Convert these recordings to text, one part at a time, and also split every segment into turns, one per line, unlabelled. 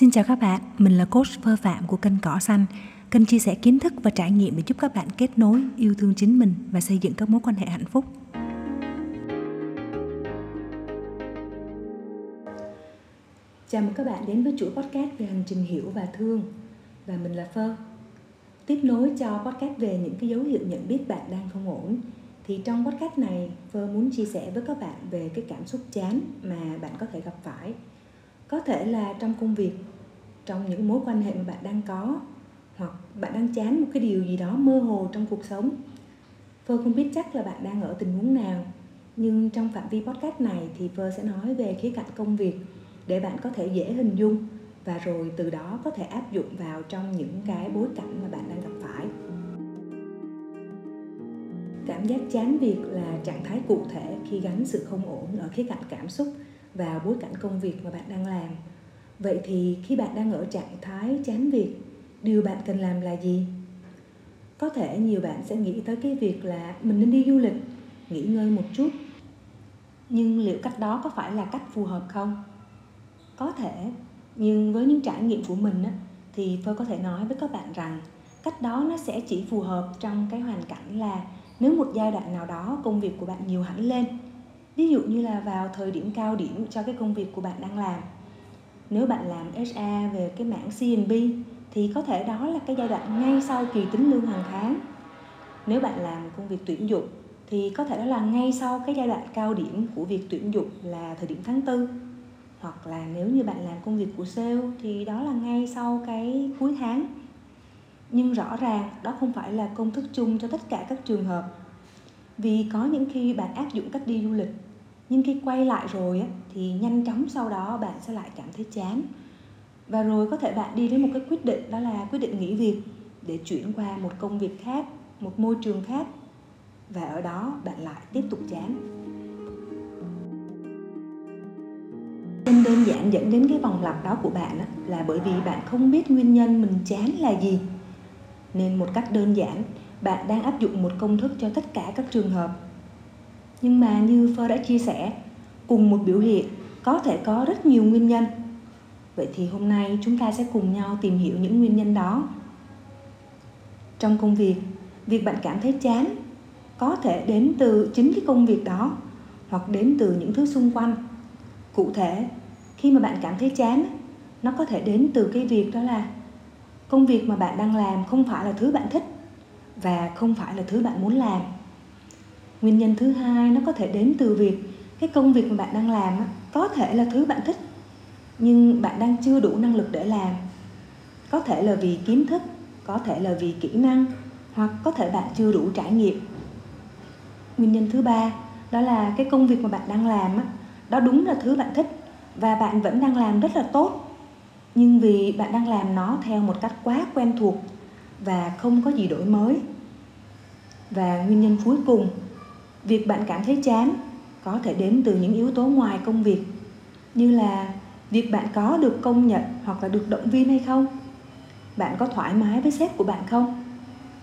Xin chào các bạn, mình là coach Phơ Phạm của kênh Cỏ Xanh, kênh chia sẻ kiến thức và trải nghiệm để giúp các bạn kết nối, yêu thương chính mình và xây dựng các mối quan hệ hạnh phúc. Chào mừng các bạn đến với chuỗi podcast về hành trình hiểu và thương và mình là Phơ. Tiếp nối cho podcast về những cái dấu hiệu nhận biết bạn đang không ổn thì trong podcast này Phơ muốn chia sẻ với các bạn về cái cảm xúc chán mà bạn có thể gặp phải có thể là trong công việc, trong những mối quan hệ mà bạn đang có, hoặc bạn đang chán một cái điều gì đó mơ hồ trong cuộc sống. Vơ không biết chắc là bạn đang ở tình huống nào, nhưng trong phạm vi podcast này thì Vơ sẽ nói về khía cạnh công việc để bạn có thể dễ hình dung và rồi từ đó có thể áp dụng vào trong những cái bối cảnh mà bạn đang gặp phải. Cảm giác chán việc là trạng thái cụ thể khi gắn sự không ổn ở khía cạnh cảm xúc vào bối cảnh công việc mà bạn đang làm. Vậy thì khi bạn đang ở trạng thái chán việc điều bạn cần làm là gì? Có thể nhiều bạn sẽ nghĩ tới cái việc là mình nên đi du lịch nghỉ ngơi một chút. Nhưng liệu cách đó có phải là cách phù hợp không? Có thể nhưng với những trải nghiệm của mình á, thì tôi có thể nói với các bạn rằng cách đó nó sẽ chỉ phù hợp trong cái hoàn cảnh là nếu một giai đoạn nào đó công việc của bạn nhiều hẳn lên ví dụ như là vào thời điểm cao điểm cho cái công việc của bạn đang làm. Nếu bạn làm HR về cái mảng C&B thì có thể đó là cái giai đoạn ngay sau kỳ tính lương hàng tháng. Nếu bạn làm công việc tuyển dụng thì có thể đó là ngay sau cái giai đoạn cao điểm của việc tuyển dụng là thời điểm tháng tư. Hoặc là nếu như bạn làm công việc của sale thì đó là ngay sau cái cuối tháng. Nhưng rõ ràng đó không phải là công thức chung cho tất cả các trường hợp. Vì có những khi bạn áp dụng cách đi du lịch nhưng khi quay lại rồi á, thì nhanh chóng sau đó bạn sẽ lại cảm thấy chán. Và rồi có thể bạn đi đến một cái quyết định đó là quyết định nghỉ việc để chuyển qua một công việc khác một môi trường khác. Và ở đó bạn lại tiếp tục chán. Nên đơn giản dẫn đến cái vòng lặp đó của bạn á, là bởi vì bạn không biết nguyên nhân mình chán là gì. Nên một cách đơn giản bạn đang áp dụng một công thức cho tất cả các trường hợp nhưng mà như Phơ đã chia sẻ, cùng một biểu hiện có thể có rất nhiều nguyên nhân. Vậy thì hôm nay chúng ta sẽ cùng nhau tìm hiểu những nguyên nhân đó. Trong công việc việc bạn cảm thấy chán có thể đến từ chính cái công việc đó hoặc đến từ những thứ xung quanh. Cụ thể, khi mà bạn cảm thấy chán, nó có thể đến từ cái việc đó là công việc mà bạn đang làm không phải là thứ bạn thích và không phải là thứ bạn muốn làm nguyên nhân thứ hai nó có thể đến từ việc cái công việc mà bạn đang làm có thể là thứ bạn thích, nhưng bạn đang chưa đủ năng lực để làm. Có thể là vì kiến thức, có thể là vì kỹ năng, hoặc có thể bạn chưa đủ trải nghiệm. Nguyên nhân thứ ba, đó là cái công việc mà bạn đang làm đó đúng là thứ bạn thích và bạn vẫn đang làm rất là tốt, nhưng vì bạn đang làm nó theo một cách quá quen thuộc và không có gì đổi mới. Và nguyên nhân cuối cùng việc bạn cảm thấy chán có thể đến từ những yếu tố ngoài công việc, như là việc bạn có được công nhận hoặc là được động viên hay không, bạn có thoải mái với sếp của bạn không,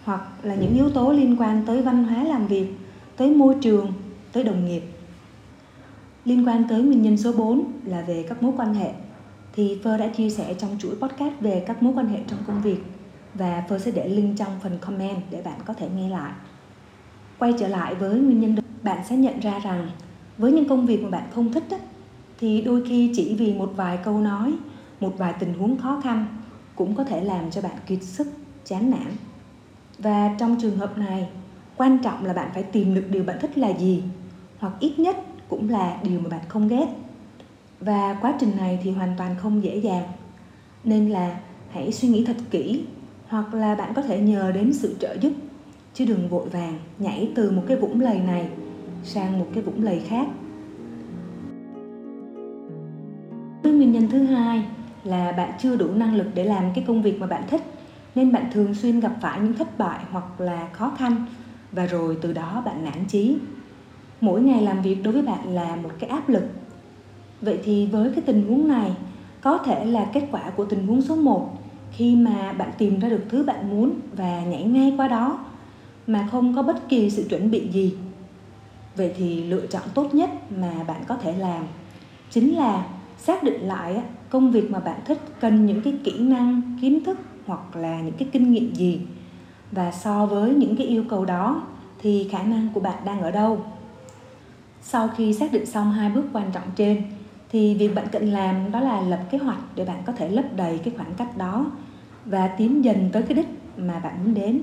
hoặc là những yếu tố liên quan tới văn hóa làm việc, tới môi trường, tới đồng nghiệp. Liên quan tới nguyên nhân số 4 là về các mối quan hệ, thì Phơ đã chia sẻ trong chuỗi podcast về các mối quan hệ trong công việc và Phơ sẽ để link trong phần comment để bạn có thể nghe lại quay trở lại với nguyên nhân bạn sẽ nhận ra rằng với những công việc mà bạn không thích á, thì đôi khi chỉ vì một vài câu nói một vài tình huống khó khăn cũng có thể làm cho bạn kiệt sức chán nản. Và trong trường hợp này quan trọng là bạn phải tìm được điều bạn thích là gì hoặc ít nhất cũng là điều mà bạn không ghét. Và quá trình này thì hoàn toàn không dễ dàng. Nên là hãy suy nghĩ thật kỹ hoặc là bạn có thể nhờ đến sự trợ giúp chứ đừng vội vàng nhảy từ một cái vũng lầy này sang một cái vũng lầy khác. Cái nguyên nhân thứ hai là bạn chưa đủ năng lực để làm cái công việc mà bạn thích, nên bạn thường xuyên gặp phải những thất bại hoặc là khó khăn, và rồi từ đó bạn nản chí. Mỗi ngày làm việc đối với bạn là một cái áp lực. Vậy thì với cái tình huống này, có thể là kết quả của tình huống số 1 khi mà bạn tìm ra được thứ bạn muốn và nhảy ngay qua đó mà không có bất kỳ sự chuẩn bị gì. Vậy thì lựa chọn tốt nhất mà bạn có thể làm chính là xác định lại công việc mà bạn thích, cần những cái kỹ năng, kiến thức hoặc là những cái kinh nghiệm gì. Và so với những cái yêu cầu đó thì khả năng của bạn đang ở đâu. Sau khi xác định xong hai bước quan trọng trên thì việc bạn cần làm đó là lập kế hoạch để bạn có thể lấp đầy cái khoảng cách đó và tiến dần tới cái đích mà bạn muốn đến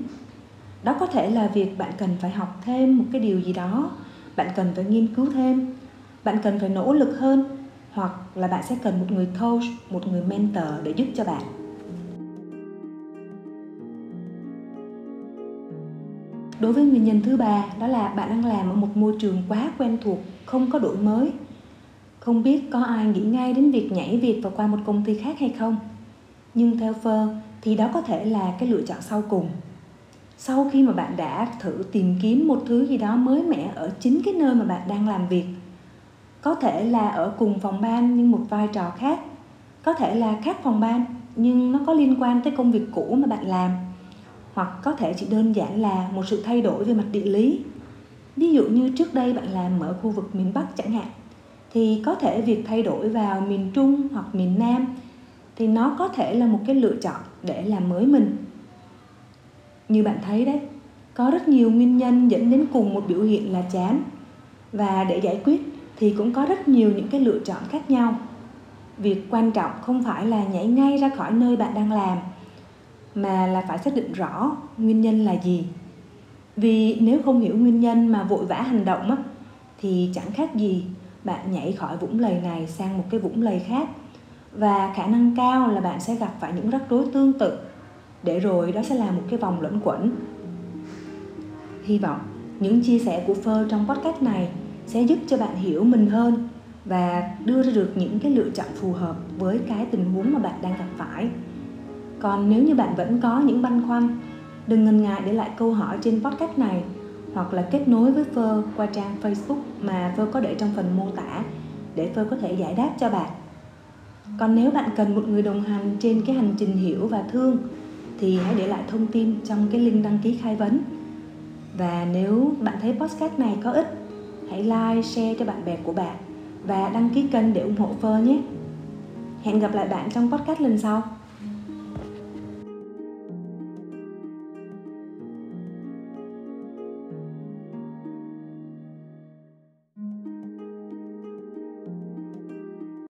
đó có thể là việc bạn cần phải học thêm một cái điều gì đó. Bạn cần phải nghiên cứu thêm. Bạn cần phải nỗ lực hơn. Hoặc là bạn sẽ cần một người coach, một người mentor để giúp cho bạn. Đối với nguyên nhân thứ ba, đó là bạn đang làm ở một môi trường quá quen thuộc, không có đổi mới. Không biết có ai nghĩ ngay đến việc nhảy việc và qua một công ty khác hay không. Nhưng theo Phơ thì đó có thể là cái lựa chọn sau cùng sau khi mà bạn đã thử tìm kiếm một thứ gì đó mới mẻ ở chính cái nơi mà bạn đang làm việc, có thể là ở cùng phòng ban nhưng một vai trò khác. Có thể là khác phòng ban nhưng nó có liên quan tới công việc cũ mà bạn làm, hoặc có thể chỉ đơn giản là một sự thay đổi về mặt địa lý. Ví dụ như trước đây bạn làm ở khu vực miền bắc chẳng hạn, thì có thể việc thay đổi vào miền trung hoặc miền nam thì nó có thể là một cái lựa chọn để làm mới mình như bạn thấy đấy có rất nhiều nguyên nhân dẫn đến cùng một biểu hiện là chán. Và để giải quyết thì cũng có rất nhiều những cái lựa chọn khác nhau. Việc quan trọng không phải là nhảy ngay ra khỏi nơi bạn đang làm mà là phải xác định rõ nguyên nhân là gì. Vì nếu không hiểu nguyên nhân mà vội vã hành động á, thì chẳng khác gì bạn nhảy khỏi vũng lầy này sang một cái vũng lầy khác. Và khả năng cao là bạn sẽ gặp phải những rắc rối tương tự để rồi đó sẽ là một cái vòng luẩn quẩn hy vọng những chia sẻ của phơ trong podcast này sẽ giúp cho bạn hiểu mình hơn và đưa ra được những cái lựa chọn phù hợp với cái tình huống mà bạn đang gặp phải còn nếu như bạn vẫn có những băn khoăn, đừng ngần ngại để lại câu hỏi trên podcast này hoặc là kết nối với Phơ qua trang Facebook mà Phơ có để trong phần mô tả để Phơ có thể giải đáp cho bạn. Còn nếu bạn cần một người đồng hành trên cái hành trình hiểu và thương thì hãy để lại thông tin trong cái link đăng ký khai vấn. Và nếu bạn thấy podcast này có ích, hãy like, share cho bạn bè của bạn và đăng ký kênh để ủng hộ Phơ nhé. Hẹn gặp lại bạn trong podcast lần sau.